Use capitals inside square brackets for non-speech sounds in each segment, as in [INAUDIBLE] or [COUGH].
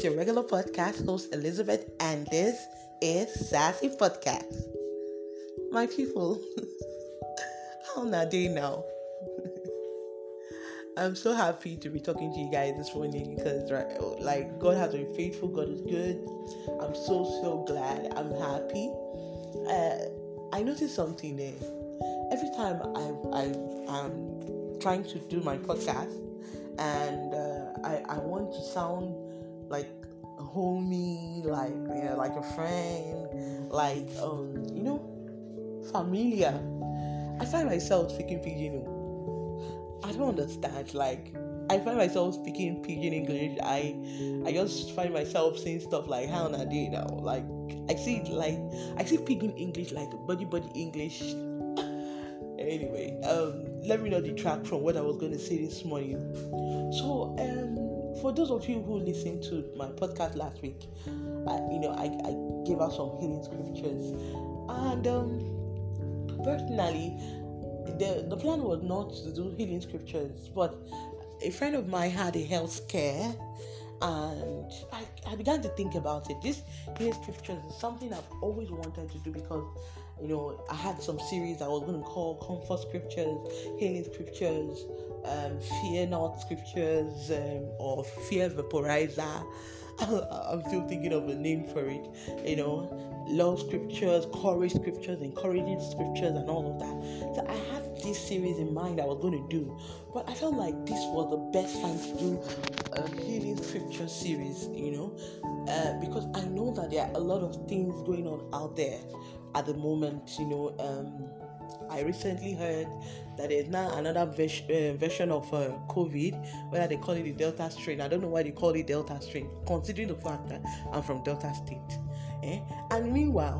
It's your regular podcast host, Elizabeth, and this is Sassy Podcast. My people, [LAUGHS] how are they now? [LAUGHS] I'm so happy to be talking to you guys this morning because, right, like, God has been faithful, God is good. I'm so, so glad. I'm happy. Uh, I noticed something there. Every time I, I, I'm trying to do my podcast and uh, I, I want to sound like a homie, like you know, like a friend, like um, you know, familiar. I find myself speaking pidgin. I don't understand. Like I find myself speaking pidgin English. I I just find myself saying stuff like how na day now. Like I see like I see pidgin English like body body English. [LAUGHS] anyway, um, let me not detract from what I was going to say this morning. So um for those of you who listened to my podcast last week, I, you know, I, I gave out some healing scriptures, and um, personally, the the plan was not to do healing scriptures, but a friend of mine had a health scare, and I, I began to think about it. This healing scriptures is something I've always wanted to do because you know I had some series I was going to call comfort scriptures, healing scriptures um, fear not scriptures um, or fear vaporizer. [LAUGHS] I'm still thinking of a name for it. You know, love scriptures, courage scriptures, encouraging scriptures, and all of that. So I had this series in mind I was going to do, but I felt like this was the best time to do a healing scripture series. You know, uh, because I know that there are a lot of things going on out there at the moment. You know. Um, I recently heard that there's now another uh, version of uh, COVID, whether they call it the Delta strain. I don't know why they call it Delta strain, considering the fact that I'm from Delta State. Eh? And meanwhile,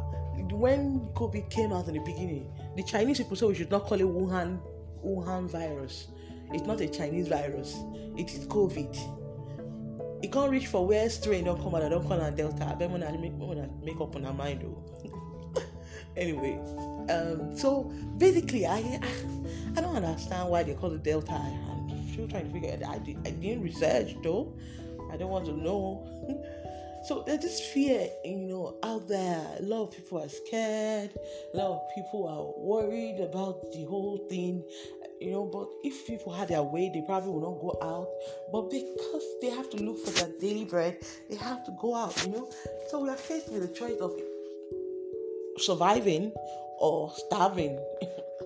when COVID came out in the beginning, the Chinese people said we should not call it Wuhan Wuhan virus. It's not a Chinese virus. It is COVID. It can't reach for where strain don't come out. I don't call it Delta. I bet when I make make up on our mind though. [LAUGHS] anyway, um, so basically, I, I, I don't understand why they call it Delta. I'm still trying to figure it. I did, I didn't research though. I don't want to know. [LAUGHS] so there's this fear, you know, out there. A lot of people are scared. A lot of people are worried about the whole thing. You know, but if people had their way, they probably would not go out. But because they have to look for their daily bread, they have to go out. You know, so we are faced with the choice of surviving or starving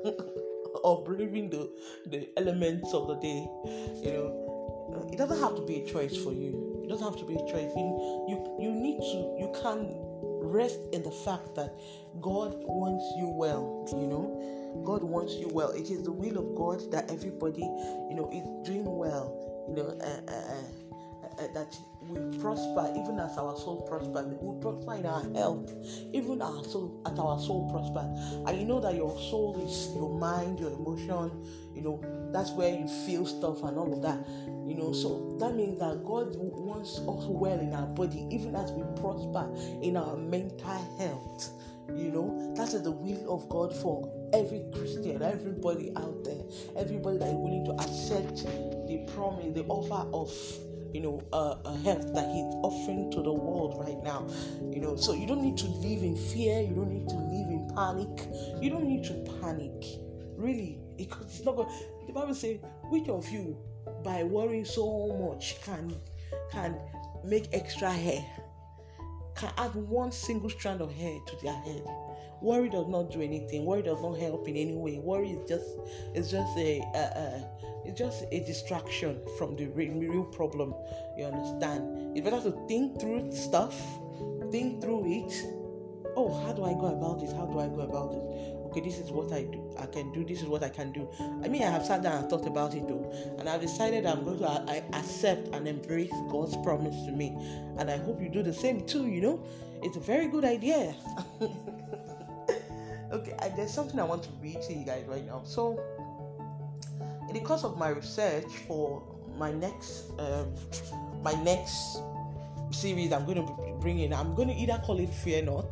[LAUGHS] or braving the, the elements of the day. You know, it doesn't have to be a choice for you. It doesn't have to be a choice. You, you, you need to, you can rest in the fact that God wants you well, you know. God wants you well. It is the will of God that everybody, you know, is doing well, you know, uh, uh, uh, Eh, that we prosper even as our soul prospers. We prosper in our health, even our soul as our soul prospers. And you know that your soul is your mind, your emotion, you know, that's where you feel stuff and all of that. You know, so that means that God wants us well in our body, even as we prosper in our mental health. You know, that is the will of God for every Christian, everybody out there, everybody that is willing to accept the promise, the offer of you know, uh, a health that He's offering to the world right now. You know, so you don't need to live in fear. You don't need to live in panic. You don't need to panic, really, because it's not going. The Bible says, "Which of you, by worrying so much, can can make extra hair? Can add one single strand of hair to their head?" Worry does not do anything. Worry does not help in any way. Worry is just it's just a, a, a it's just a distraction from the real problem. You understand? It's better to think through stuff, think through it. Oh, how do I go about this? How do I go about this? Okay, this is what I do. I can do. This is what I can do. I mean, I have sat down and thought about it though, and I've decided I'm going to I, accept and embrace God's promise to me, and I hope you do the same too. You know, it's a very good idea. [LAUGHS] okay, I, there's something I want to read to you guys right now. So in the course of my research for my next um, my next series I'm going to bring in, I'm going to either call it Fear Not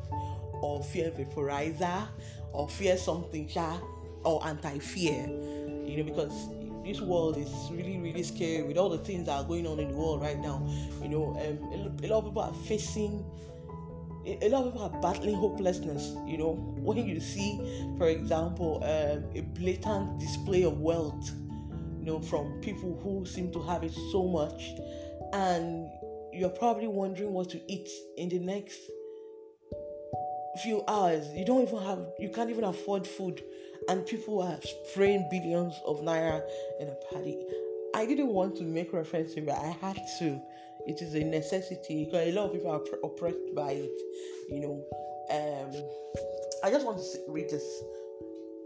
or Fear Vaporizer or Fear Something or Anti Fear. You know, because this world is really really scary with all the things that are going on in the world right now. You know, um, a, lot of people are facing a lot of people are battling hopelessness. You know, [LAUGHS] when you see, for example, um, a blatant display of wealth, you know, from people who seem to have it so much, and you're probably wondering what to eat in the next few hours. You don't even have, you can't even afford food, and people are spraying billions of naira in a party. I didn't want to make reference to it, but I had to it is a necessity because a lot of people are oppressed by it. You know, um, I just want to read this.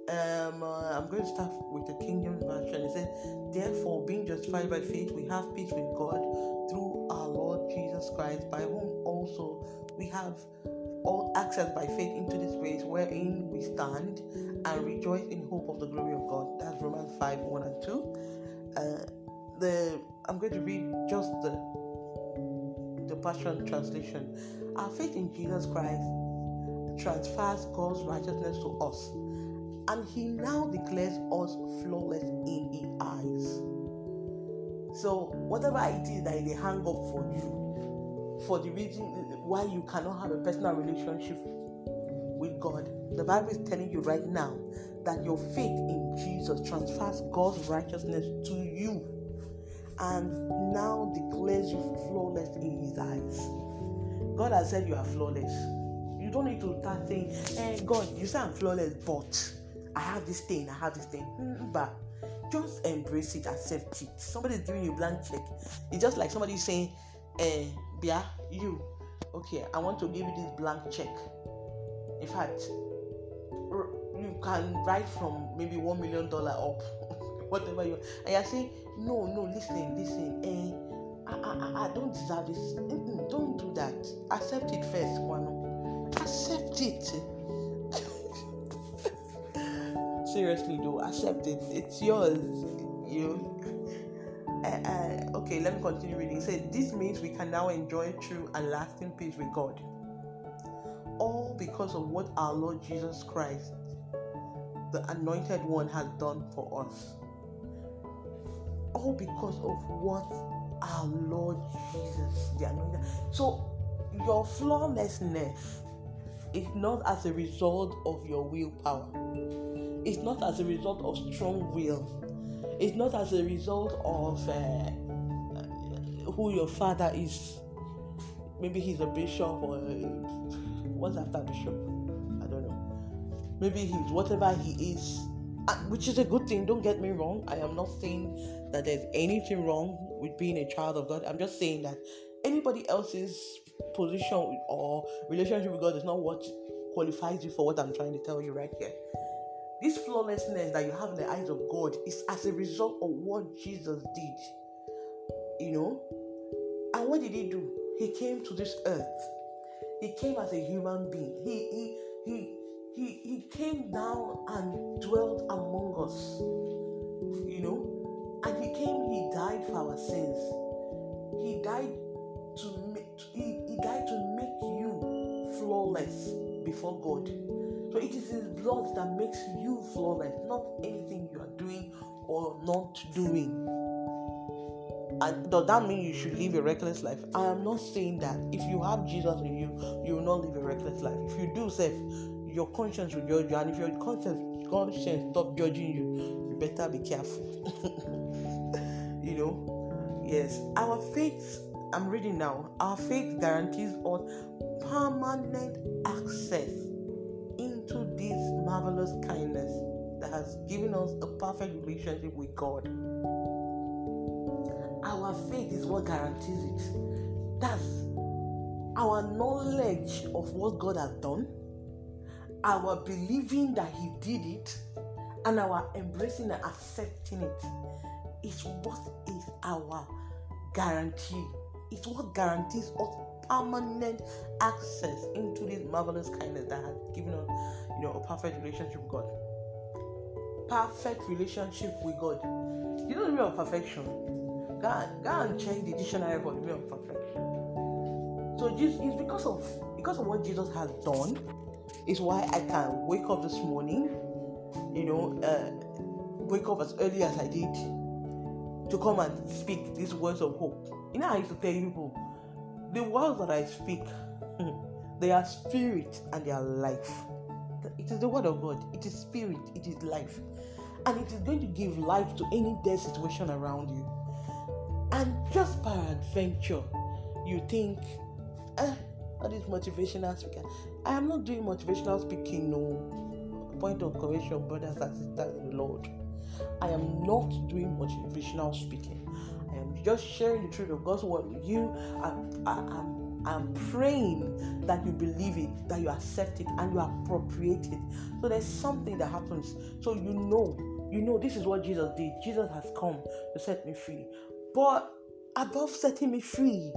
Um, uh, I'm going to start with the King James version. It says, "Therefore, being justified by faith, we have peace with God through our Lord Jesus Christ, by whom also we have all access by faith into this grace wherein we stand and rejoice in hope of the glory of God." That's Romans five one and two. Uh, the I'm going to read just the the Passion Translation. Our faith in Jesus Christ transfers God's righteousness to us, and He now declares us flawless in His eyes. So, whatever it is that they hang up for you, for the reason why you cannot have a personal relationship with God, the Bible is telling you right now that your faith in Jesus transfers God's righteousness to you and now declares you flawless in his eyes. God has said you are flawless. You don't need to start saying, hey, God, you say I'm flawless, but I have this thing, I have this thing. But just embrace it, accept it. Somebody's giving you a blank check. It's just like somebody saying, eh, Bia, you, okay, I want to give you this blank check. In fact, you can write from maybe one million dollar up, [LAUGHS] whatever you. And you're saying, no no listen listen eh I, I, I don't deserve this. Mm-mm, don't do that. Accept it first Kwano accept it. [LAUGHS] Seriously though accept it. It's yours. You uh, [LAUGHS] uh, okay let me continue reading it said this means we can now enjoy true and lasting peace with god all because of what our lord jesus christ the anointed one has done for us all because of what our Lord Jesus, the anointed. So your flawlessness is not as a result of your willpower. It's not as a result of strong will. It's not as a result of uh, who your father is. Maybe he's a bishop or a, what's after bishop? I don't know. Maybe he's whatever he is uh, which is a good thing. Don't get me wrong. I am not saying that there's anything wrong with being a child of God. I'm just saying that anybody else's position or relationship with God is not what qualifies you for what I'm trying to tell you right here. This flawlessness that you have in the eyes of God is as a result of what Jesus did. You know? And what did he do? He came to this earth. He came as a human being. He he he he, he came down and dwelt among us. You know? And he came, he died for our sins. He died to make he, he died to make you flawless before God. So it is his blood that makes you flawless, not anything you are doing or not doing. And does that mean you should live a reckless life? I am not saying that. If you have Jesus in you, you will not live a reckless life. If you do, say your conscience will judge you, and if your conscience conscience stop judging you, you better be careful. [LAUGHS] you know, yes, our faith. I'm reading now. Our faith guarantees us permanent access into this marvelous kindness that has given us a perfect relationship with God. Our faith is what guarantees it. That's our knowledge of what God has done our believing that He did it and our embracing and accepting it is what is our guarantee. It's what guarantees us permanent access into this marvelous kindness that has given us, you know, a perfect relationship with God. Perfect relationship with God. You know the of perfection. Go, go and check the dictionary for the meaning of perfection. So it's because of because of what Jesus has done is why I can wake up this morning, you know, uh, wake up as early as I did, to come and speak these words of hope. You know, I used to tell people the words that I speak, they are spirit and they are life. It is the word of God, it is spirit, it is life, and it is going to give life to any dead situation around you. And just by adventure, you think, eh, motivational speaker. I am not doing motivational speaking, no. Point of correction, brothers and sisters in the Lord. I am not doing motivational speaking. I am just sharing the truth of God's word with you. I, I, I'm, I'm praying that you believe it, that you accept it, and you appropriate it. So there's something that happens. So you know, you know, this is what Jesus did. Jesus has come to set me free. But above setting me free,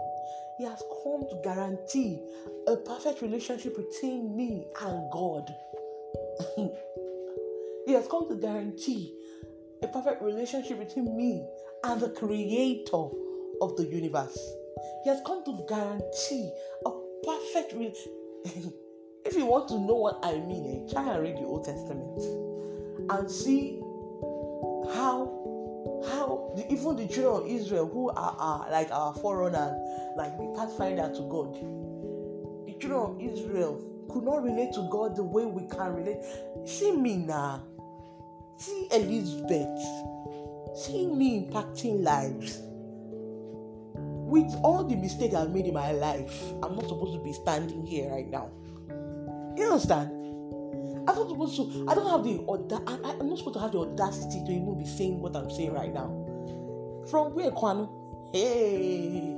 He has come to guarantee a perfect relationship between me and God. [LAUGHS] he has come to guarantee a perfect relationship between me and the creator of the universe. He has come to guarantee a perfect relationship. [LAUGHS] if you want to know what I mean, eh, try and read the Old Testament and see how how the, even the children of Israel, who are, are like our forerunners, like the pathfinder to God, the children of Israel could not relate to God the way we can relate. See me now. See Elizabeth. See me impacting lives. With all the mistakes I've made in my life, I'm not supposed to be standing here right now. You understand? I'm not supposed to. I don't have the. I'm not supposed to have the audacity to even be saying what I'm saying right now. From where, Kwanu? Hey,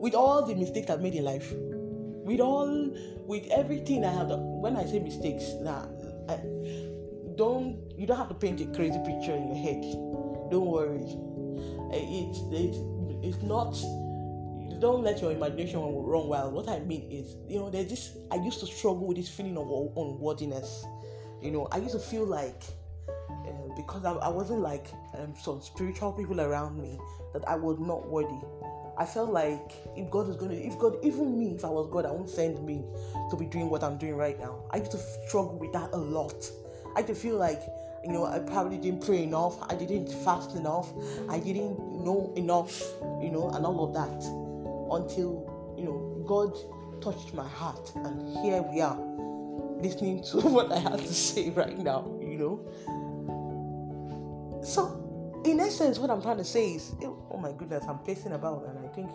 with all the mistakes I've made in life, with all, with everything I have. When I say mistakes, nah, don't you don't have to paint a crazy picture in your head. Don't worry. Eh, it's it's it's not don't let your imagination run wild. What I mean is, you know, there's this. I used to struggle with this feeling of unworthiness. You know, I used to feel like because I, I, wasn't like um, some spiritual people around me that I was not worthy. I felt like if God is going to, if God, even me, if I was God, I won't send me to be doing what I'm doing right now. I used to struggle with that a lot. I used to feel like you know, I probably didn't pray enough, I didn't fast enough, I didn't know enough, you know, and all of that until you know God touched my heart, and here we are listening to [LAUGHS] what I have to say right now, you know. So, in essence, what I'm trying to say is, eh, oh my goodness, I'm pacing about, and I think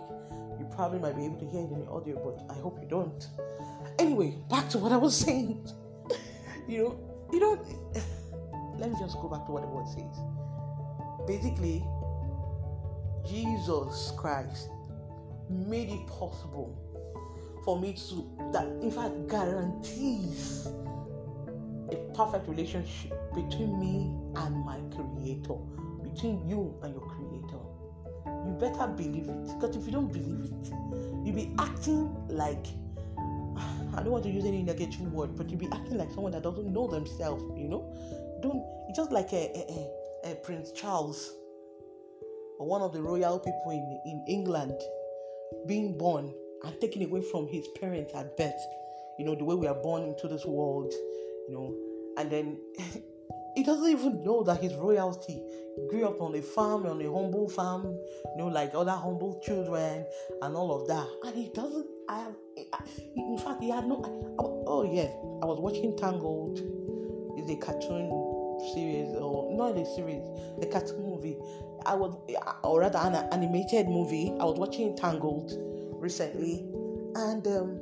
you probably might be able to hear it in the audio, but I hope you don't. Anyway, back to what I was [LAUGHS] saying. you know, you don't. [SIGHS] Let me just go back to what the word says. Basically, Jesus Christ made it possible for me to that in fact guarantees a perfect relationship between me and my creator between you and your creator. You better believe it because if you don't believe it you'll be acting like [SIGHS] i don't want to use any negative word but you'll be acting like someone that doesn't know themselves you know? Don't it's just like a, a, a, prince charles or one of the royal people in, in england being born and taken away from his parents at birth. You know, the way we are born into this world, you know, and then [LAUGHS] he doesn't even know that his royalty grew up on a farm, on a humble farm, you know, like other humble children and all of that. And he doesn't, I, I in fact, he had no, I, oh yeah, I was watching Tangled, it's a cartoon series, or not a series, a cartoon movie. I was, or rather, an animated movie. I was watching Tangled recently, and um,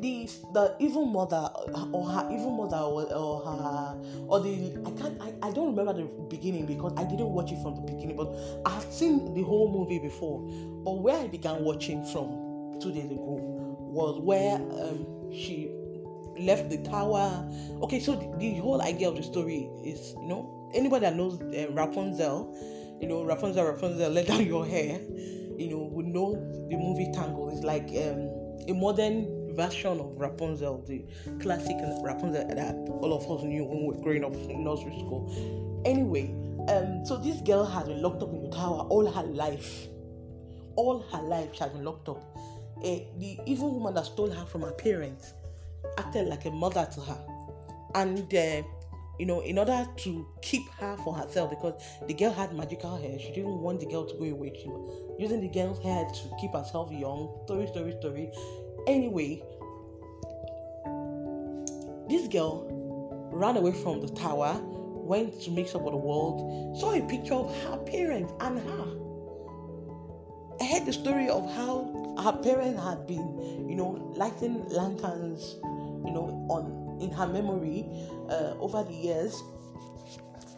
the the evil mother or her evil mother or, or her or the I can't I, I don't remember the beginning because I didn't watch it from the beginning, but I have seen the whole movie before. But where I began watching from two days ago was where um, she left the tower. Okay, so the, the, whole idea of the story is, you know, anybody that knows uh, Rapunzel, you know, Rapunzel, Rapunzel, [LAUGHS] let down your hair, you know, would know the movie Tangle. It's like um, a modern version of Rapunzel, the classic Rapunzel that all of us knew when we were growing up in nursery school. Anyway, um, so this girl has been locked up in the tower all her life. All her life she has been locked up. Uh, the evil woman that stole her from her parents acted like a mother to her. And uh, you know, in order to keep her for herself because the girl had magical hair. She didn't want the girl to go away. She was using the girl's hair to keep herself young. Story, story, story. Anyway, this girl ran away from the tower, went to mix up with the world, saw a picture of her parents and her. I heard the story of how her parents had been, you know, lighting lanterns, you know, on in her memory uh, over the years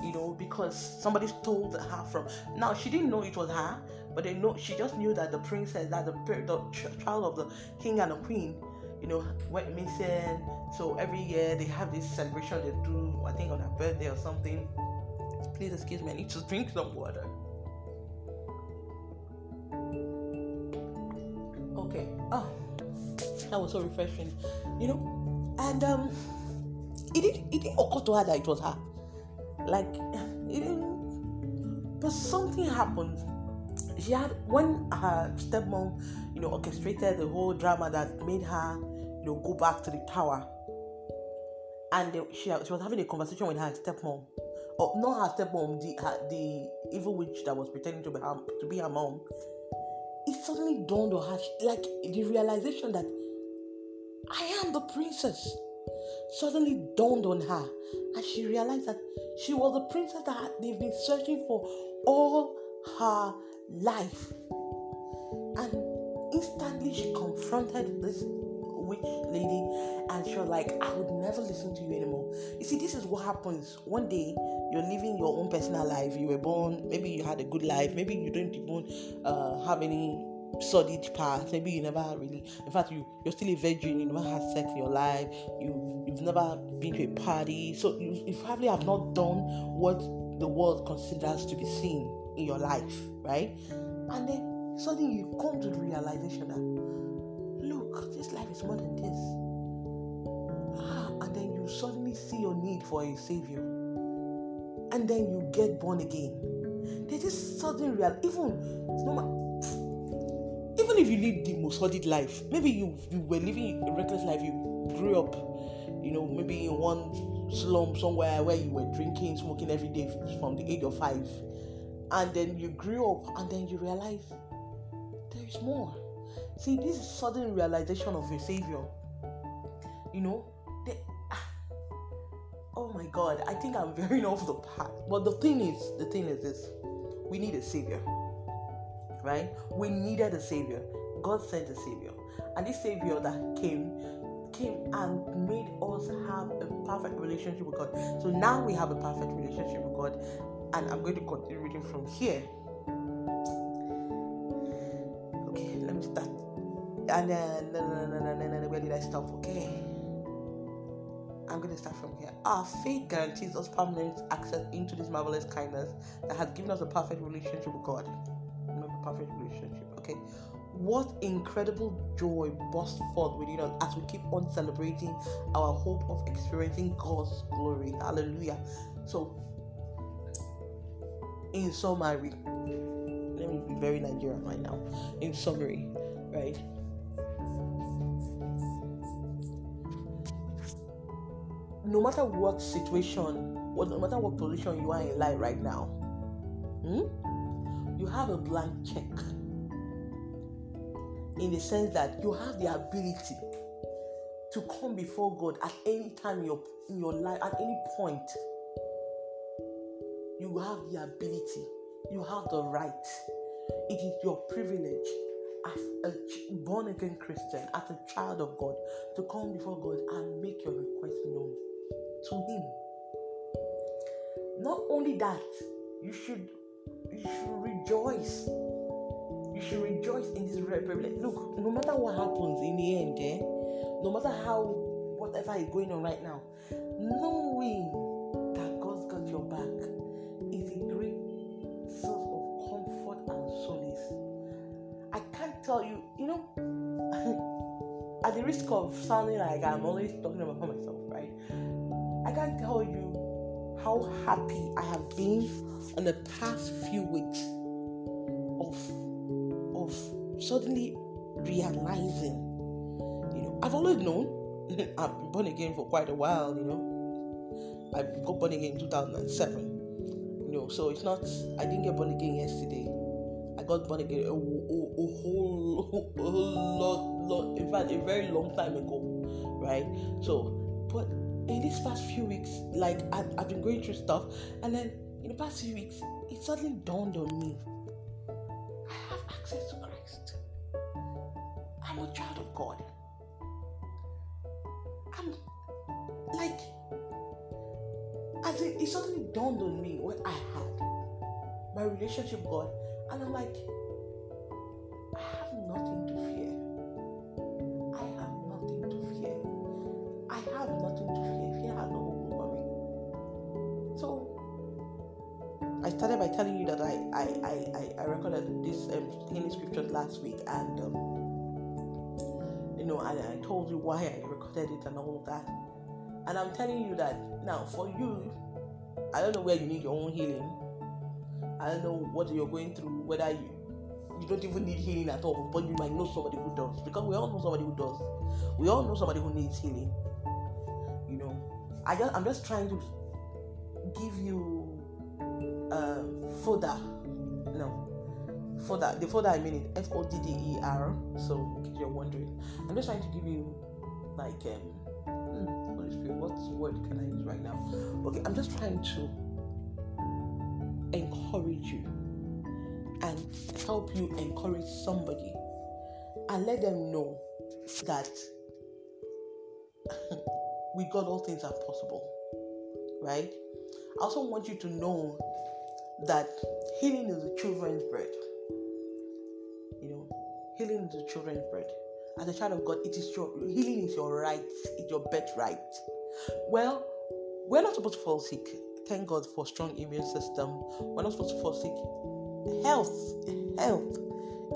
you know because somebody stole her from now she didn't know it was her but they know she just knew that the princess that the, the child of the king and the queen you know went missing so every year they have this celebration they do i think on her birthday or something please excuse me i need to drink some water okay oh that was so refreshing you know and um, it didn't, it didn't occur to her that it was her. Like, it didn't. But something happened. She had, when her stepmom, you know, orchestrated the whole drama that made her, you know, go back to the tower. And they, she, she was having a conversation with her stepmom. Or not her stepmom, the, her, the evil witch that was pretending to be her, to be her mom. It suddenly dawned on her, like the realization that I am the princess. Suddenly dawned on her, and she realized that she was the princess that they've been searching for all her life. And instantly she confronted this witch lady and she was like, I would never listen to you anymore. You see, this is what happens. One day you're living your own personal life. You were born, maybe you had a good life, maybe you don't even uh, have any solid path. Maybe you never really, in fact, you you're still a virgin. You never had sex in your life. You you've never been to a party. So you, you probably have not done what the world considers to be sin in your life, right? And then suddenly you come to the realization that look, this life is more than this. Ah, and then you suddenly see your need for a savior, and then you get born again. There's this sudden real, even no even if you live the most solid life, maybe you, you were living a reckless life, you grew up, you know, maybe in one slum somewhere where you were drinking, smoking every day from the age of five, and then you grew up and then you realize there is more. See, this is sudden realization of your Savior, you know, they, [SIGHS] oh my God, I think I'm veering [LAUGHS] off the path. But the thing is, the thing is this we need a Savior right? We needed a savior. God sent a savior. And this savior that came came and made us have a perfect relationship with God. So now we have a perfect relationship with God. And I'm going to continue reading from here. Okay, let me start. And then, no, where did I stop? Okay. I'm going to start from here. Our faith guarantees us permanent access into this marvelous kindness that has given us a perfect relationship with God perfect relationship. Okay, what incredible joy bursts forth within us as we keep on celebrating our hope of experiencing God's glory. Hallelujah. So, in summary, let me be very Nigerian right now. In summary, right? No matter what situation, what no matter what position you are in life right now, hmm? you have a blank check in the sense that you have the ability to come before God at any time in your, in your life, at any point. You have the ability, you have the right. It is your privilege as a born again Christian, as a child of God, to come before God and make your request known to Him. Not only that, you should you should rejoice. You should rejoice in this privilege. Look, no matter what happens in the end, eh, no matter how whatever is going on right now, knowing risk of sounding like I'm always talking about myself, right? I can't tell you how happy I have been in the past few weeks of of suddenly realizing, you know, I've always known [LAUGHS] I've been born again for quite a while, you know, I got born again in 2007. You know, so it's not. I didn't get born again yesterday. I got born again a, a, a whole, [LAUGHS] a whole lot, lot, in fact, a very long time ago, right? So, but in these past few weeks, like I've, I've been going through stuff, and then in the past few weeks, it suddenly dawned on me I have access to Christ. I'm a child of God. I'm like, as it, it suddenly dawned on me what I had my relationship with God, and I'm like, I have nothing telling you that I I, I, I, recorded this um, healing scriptures last week, and um, you know, and I told you why I recorded it and all that. And I'm telling you that now for you, I don't know where you need your own healing. I don't know what you're going through, whether you you don't even need healing at all, but you might know somebody who does. Because we all know somebody who does. We all know somebody who needs healing. You know. I just I'm just trying to give you uh fodder. No. Fodder. The fodder I mean it F O D D E R. So you're wondering. I'm just trying to give you like um hmm, what word can I use right now? Okay, I'm just trying to encourage you and help you encourage somebody and let them know that [LAUGHS] with God all things are possible. Right? I also want you to know that healing is the children's bread. You know, healing is the children's bread. As a child of God, it is your healing is your right, it's your birthright. Well, we're not supposed to fall sick. Thank God for strong immune system. We're not supposed to fall sick. Health, health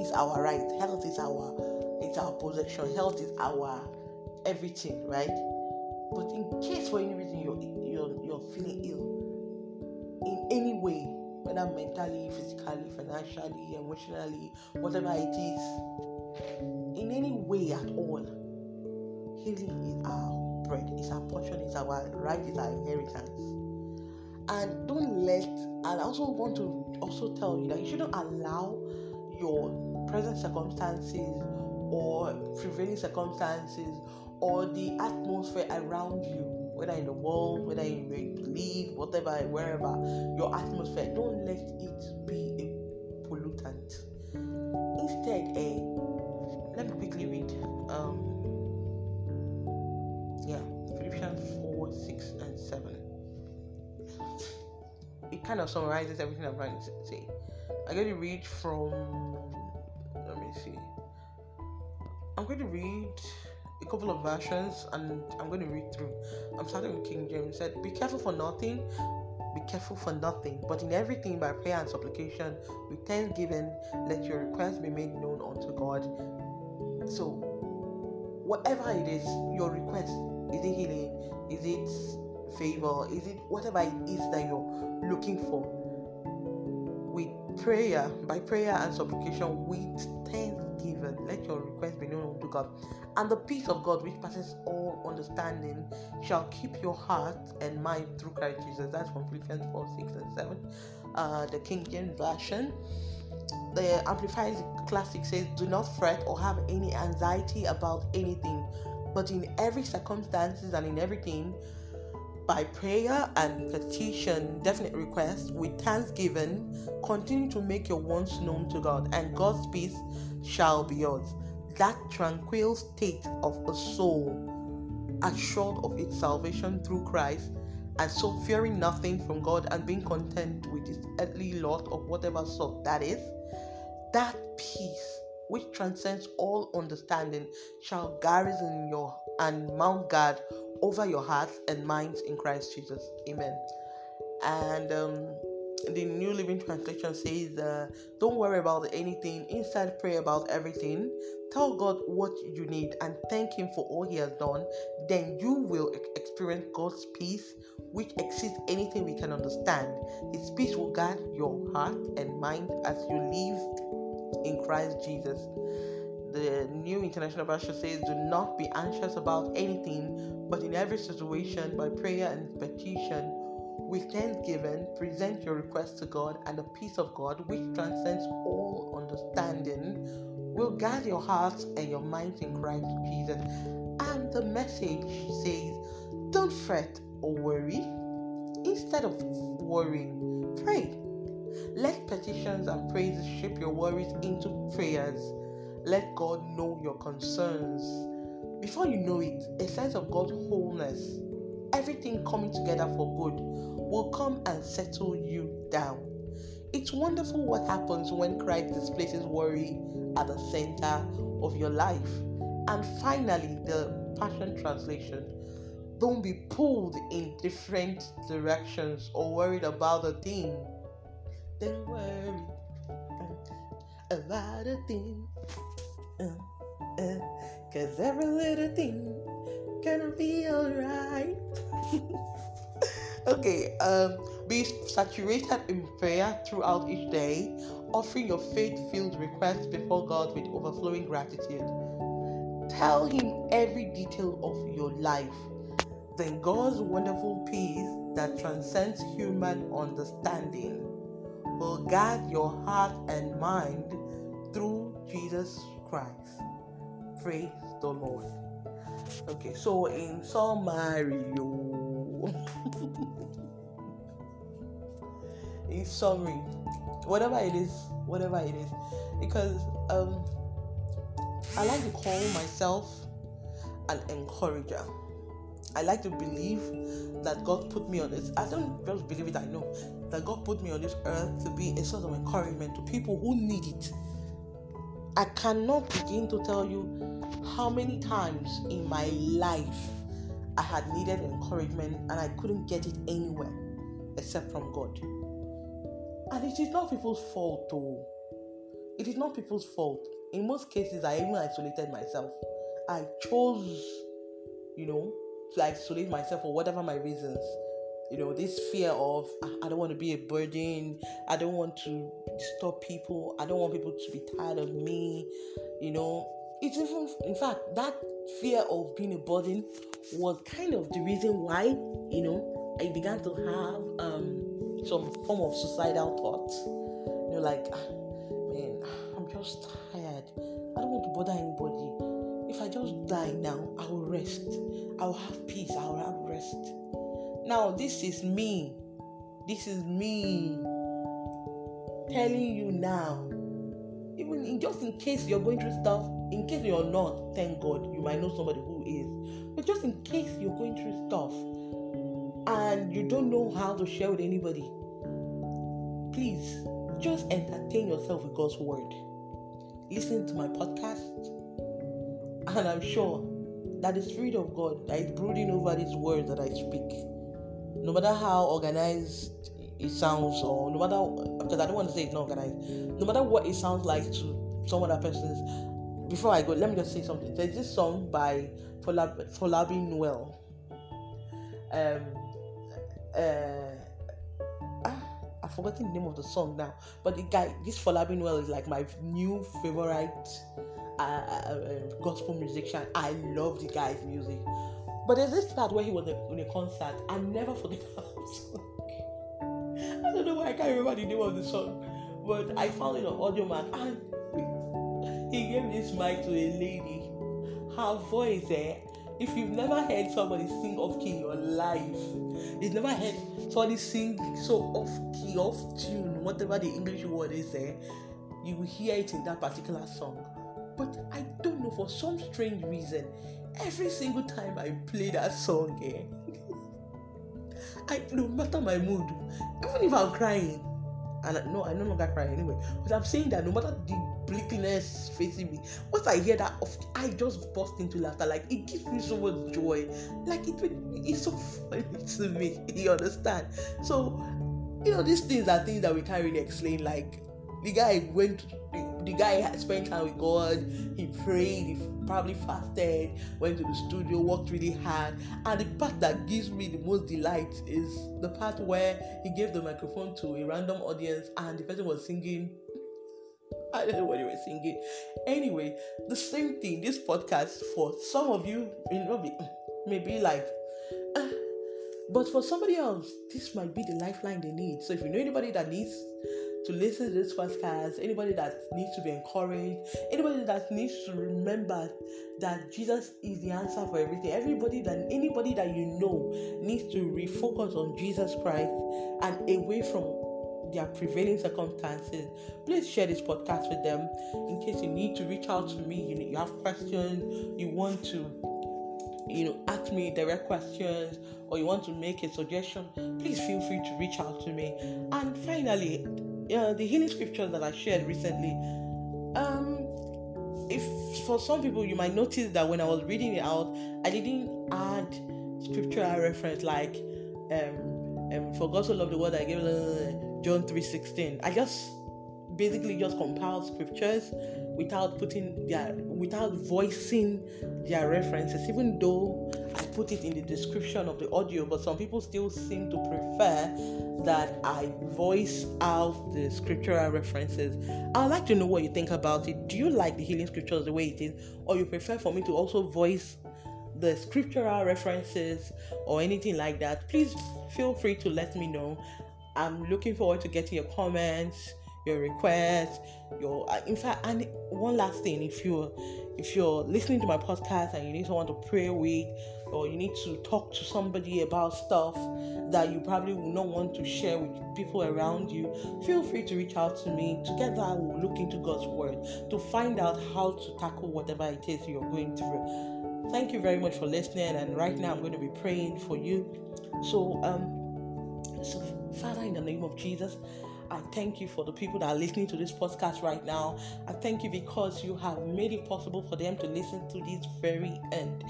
is our right. Health is our it's our possession. Health is our everything, right? But in case for any reason you're you're, you're feeling ill in any way, whether mentally, physically, financially, emotionally, whatever it is, in any way at all, healing is our bread, it's our portion, it's our right, it's our inheritance. And don't let, and I also want to also tell you that you shouldn't allow your present circumstances or prevailing circumstances or the atmosphere around you, whether in the world, whether in where you live, whatever, wherever, your atmosphere, don't let it be a pollutant. Instead, eh, let me quickly read. Um, yeah, Philippians 4, 6, and 7. It kind of summarizes everything I'm trying to say. I'm going to read from, let me see. I'm going to read a couple of versions and I'm going to read through. I'm starting with King James. Said, Be careful for nothing, be careful for nothing, but in everything by prayer and supplication, with thanksgiving, let your requests be made known unto God. So, whatever it is, your request is it healing? Is it favor? Is it whatever it is that you're looking for? With prayer, by prayer and supplication, with thanksgiving, let your request be known unto God. And the peace of God, which passes all understanding, shall keep your heart and mind through Christ Jesus. That's from Philippians 4 6 and 7. Uh, the King James Version. The Amplified Classic says, Do not fret or have any anxiety about anything, but in every circumstances and in everything, by prayer and petition, definite request, with thanksgiving, continue to make your wants known to God, and God's peace shall be yours. That tranquil state of a soul, assured of its salvation through Christ, and so fearing nothing from God and being content with its earthly lot of whatever sort that is, that peace which transcends all understanding shall garrison your and mount guard over your hearts and minds in Christ Jesus. Amen. And um, the New Living Translation says, uh, Don't worry about anything, instead, pray about everything. Tell God what you need and thank Him for all He has done. Then you will experience God's peace, which exceeds anything we can understand. His peace will guard your heart and mind as you live in Christ Jesus. the New International Version says, Do not be anxious about anything, but in every situation, by prayer and petition, with thanksgiving, present your request to God, and the peace of God, which transcends all understanding, will guard your hearts and your minds in Christ Jesus. And the message says, Don't fret or worry. Instead of worrying, pray. Let petitions and praises shape your worries into prayers. Let God know your concerns. Before you know it, a sense of God's wholeness, everything coming together for good, will come and settle you down. It's wonderful what happens when Christ displaces worry at the center of your life. And finally, the Passion Translation. Don't be pulled in different directions or worried about the thing. Don't worry about a thing. Uh, uh, Cause every little thing gonna be alright. [LAUGHS] okay, um, be saturated in prayer throughout each day, offering your faith filled requests before God with overflowing gratitude. Tell Him every detail of your life. Then God's wonderful peace that transcends human understanding will guard your heart and mind through Jesus Christ. Praise the Lord. Okay, so in summary, [LAUGHS] in summary, whatever it is, whatever it is, because um, I like to call myself an encourager. I like to believe that God put me on this. I don't just believe it, I know that God put me on this earth to be a source of encouragement to people who need it. I cannot begin to tell you how many times in my life I had needed encouragement and I couldn't get it anywhere except from God. And it is not people's fault, though. It is not people's fault. In most cases, I even isolated myself. I chose, you know, to isolate myself for whatever my reasons. You know, this fear of ah, I don't want to be a burden, I don't want to disturb people, I don't want people to be tired of me. You know, it's even, in fact, that fear of being a burden was kind of the reason why, you know, I began to have um, some form of suicidal thoughts. You know, like, ah, man, I'm just tired. I don't want to bother anybody. If I just die now, I will rest. I will have peace. I will have rest. Now, this is me. This is me telling you now. Even in, just in case you're going through stuff, in case you're not, thank God, you might know somebody who is. But just in case you're going through stuff and you don't know how to share with anybody, please just entertain yourself with God's word. Listen to my podcast, and I'm sure that the Spirit of God that is brooding over these words that I speak, no matter how organized it sounds, or no matter because I don't want to say it's not organized, no matter what it sounds like to some other persons, before I go, let me just say something. There's this song by Folab- Folabi Nuel. Um, uh, ah, I've forgotten the name of the song now, but the guy, this Folabi Nuel is like my new favorite uh, uh, gospel musician. I love the guy's music. But there's this part where he was in a concert. I never forget [LAUGHS] that song. I don't know why I can't remember the name of the song, but I found it on Audiomack and he gave this mic to a lady. Her voice, eh? If you've never heard somebody sing off key in your life, you've never heard somebody sing so off key, off tune, whatever the English word is, eh? You will hear it in that particular song. But I don't know, for some strange reason, every single time I play that song, eh? [LAUGHS] I no matter my mood, even if I'm crying, and I, no, I no longer cry anyway. But I'm saying that no matter the bleakness facing me, once I hear that, I just burst into laughter. Like it gives me so much joy. Like it, it's so [LAUGHS] funny to me. [LAUGHS] You understand? So, you know, these things are things that we can't really explain. Like the guy went. The, the guy spent time with God. He prayed. He probably fasted. Went to the studio. Worked really hard. And the part that gives me the most delight is the part where he gave the microphone to a random audience and the person was singing I don't know what you were singing. Anyway, the same thing. This podcast for some of you, maybe maybe like. Uh, but for somebody else, this might be the lifeline they need. So if you know anybody that needs to listen to this podcast, anybody that needs to be encouraged, anybody that needs to remember that Jesus is the answer for everything, everybody that anybody that you know needs to refocus on Jesus Christ and away from their prevailing circumstances, please share this podcast with them in case you need to reach out to me. You, you have questions, you want to you know ask me direct questions or you want to make a suggestion please feel free to reach out to me and finally uh, the healing scriptures that I shared recently. Um, if for some people you might notice that when I was reading it out, I didn't add scriptural reference like um, um for God so loved the world I gave uh, John three sixteen. I just basically just compiled scriptures without putting their without voicing their references. Even though i put it in the description of the audio but some people still seem to prefer that i voice out the scriptural references. I'd like to know what you think about it. Do you like the healing scriptures the way it is? Or you prefer for me to also voice the scriptural references or anything like that? Please feel free to let me know i'm looking forward to getting your comments your requests, your uh, in fact, and one last thing, if you're if you're listening to my podcast and you need someone to pray with, or you need to talk to somebody about stuff that you probably will not want to share with people around you, feel free to reach out to me. Together, we'll look into God's word to find out how to tackle whatever it is you're going through. Thank you very much for listening, and right now I'm going to be praying for you. So, um, so Father, in the name of Jesus, I thank you for the people that are listening to this podcast right now. I thank you because you have made it possible for them to listen to this very end.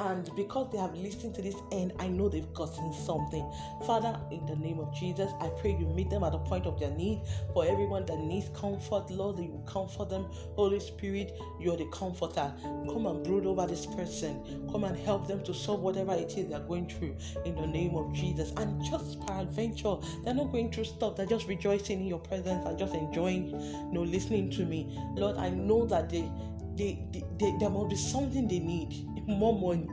And because they have listened to this end, I know they've gotten something. Father, in the name of Jesus, I pray you meet them at the point of their need. For everyone that needs comfort, Lord, you comfort them. Holy Spirit, you're the comforter. Come and brood over this person. Come and help them to solve whatever it is they're going through in the name of Jesus. And just peradventure, they're not going through stuff, they're just rejoicing in your presence and just enjoying, you know, listening to me. Lord, I know that they they, they, they, there must be something they need. More money,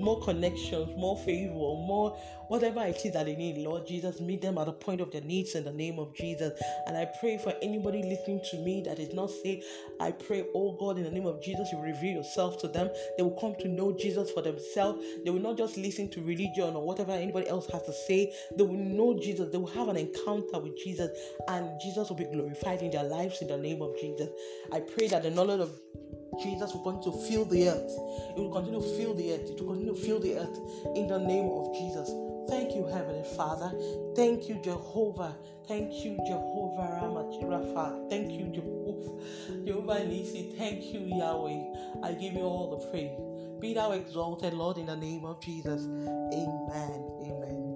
more connections, more favor, more whatever it is that they need. Lord Jesus, meet them at the point of their needs in the name of Jesus. And I pray for anybody listening to me that is not saved. I pray, oh God, in the name of Jesus, you reveal yourself to them. They will come to know Jesus for themselves. They will not just listen to religion or whatever anybody else has to say. They will know Jesus. They will have an encounter with Jesus, and Jesus will be glorified in their lives in the name of Jesus. I pray that the knowledge of Jesus will continue to fill the earth. It will continue to fill the earth. It will continue to fill the earth in the name of Jesus. Thank you, Heavenly Father. Thank you, Jehovah. Thank you, Jehovah Ramachirafa. Thank you, Jehovah. Jehovah Nissi. Thank you, Yahweh. I give you all the praise. Be thou exalted, Lord, in the name of Jesus. Amen. Amen.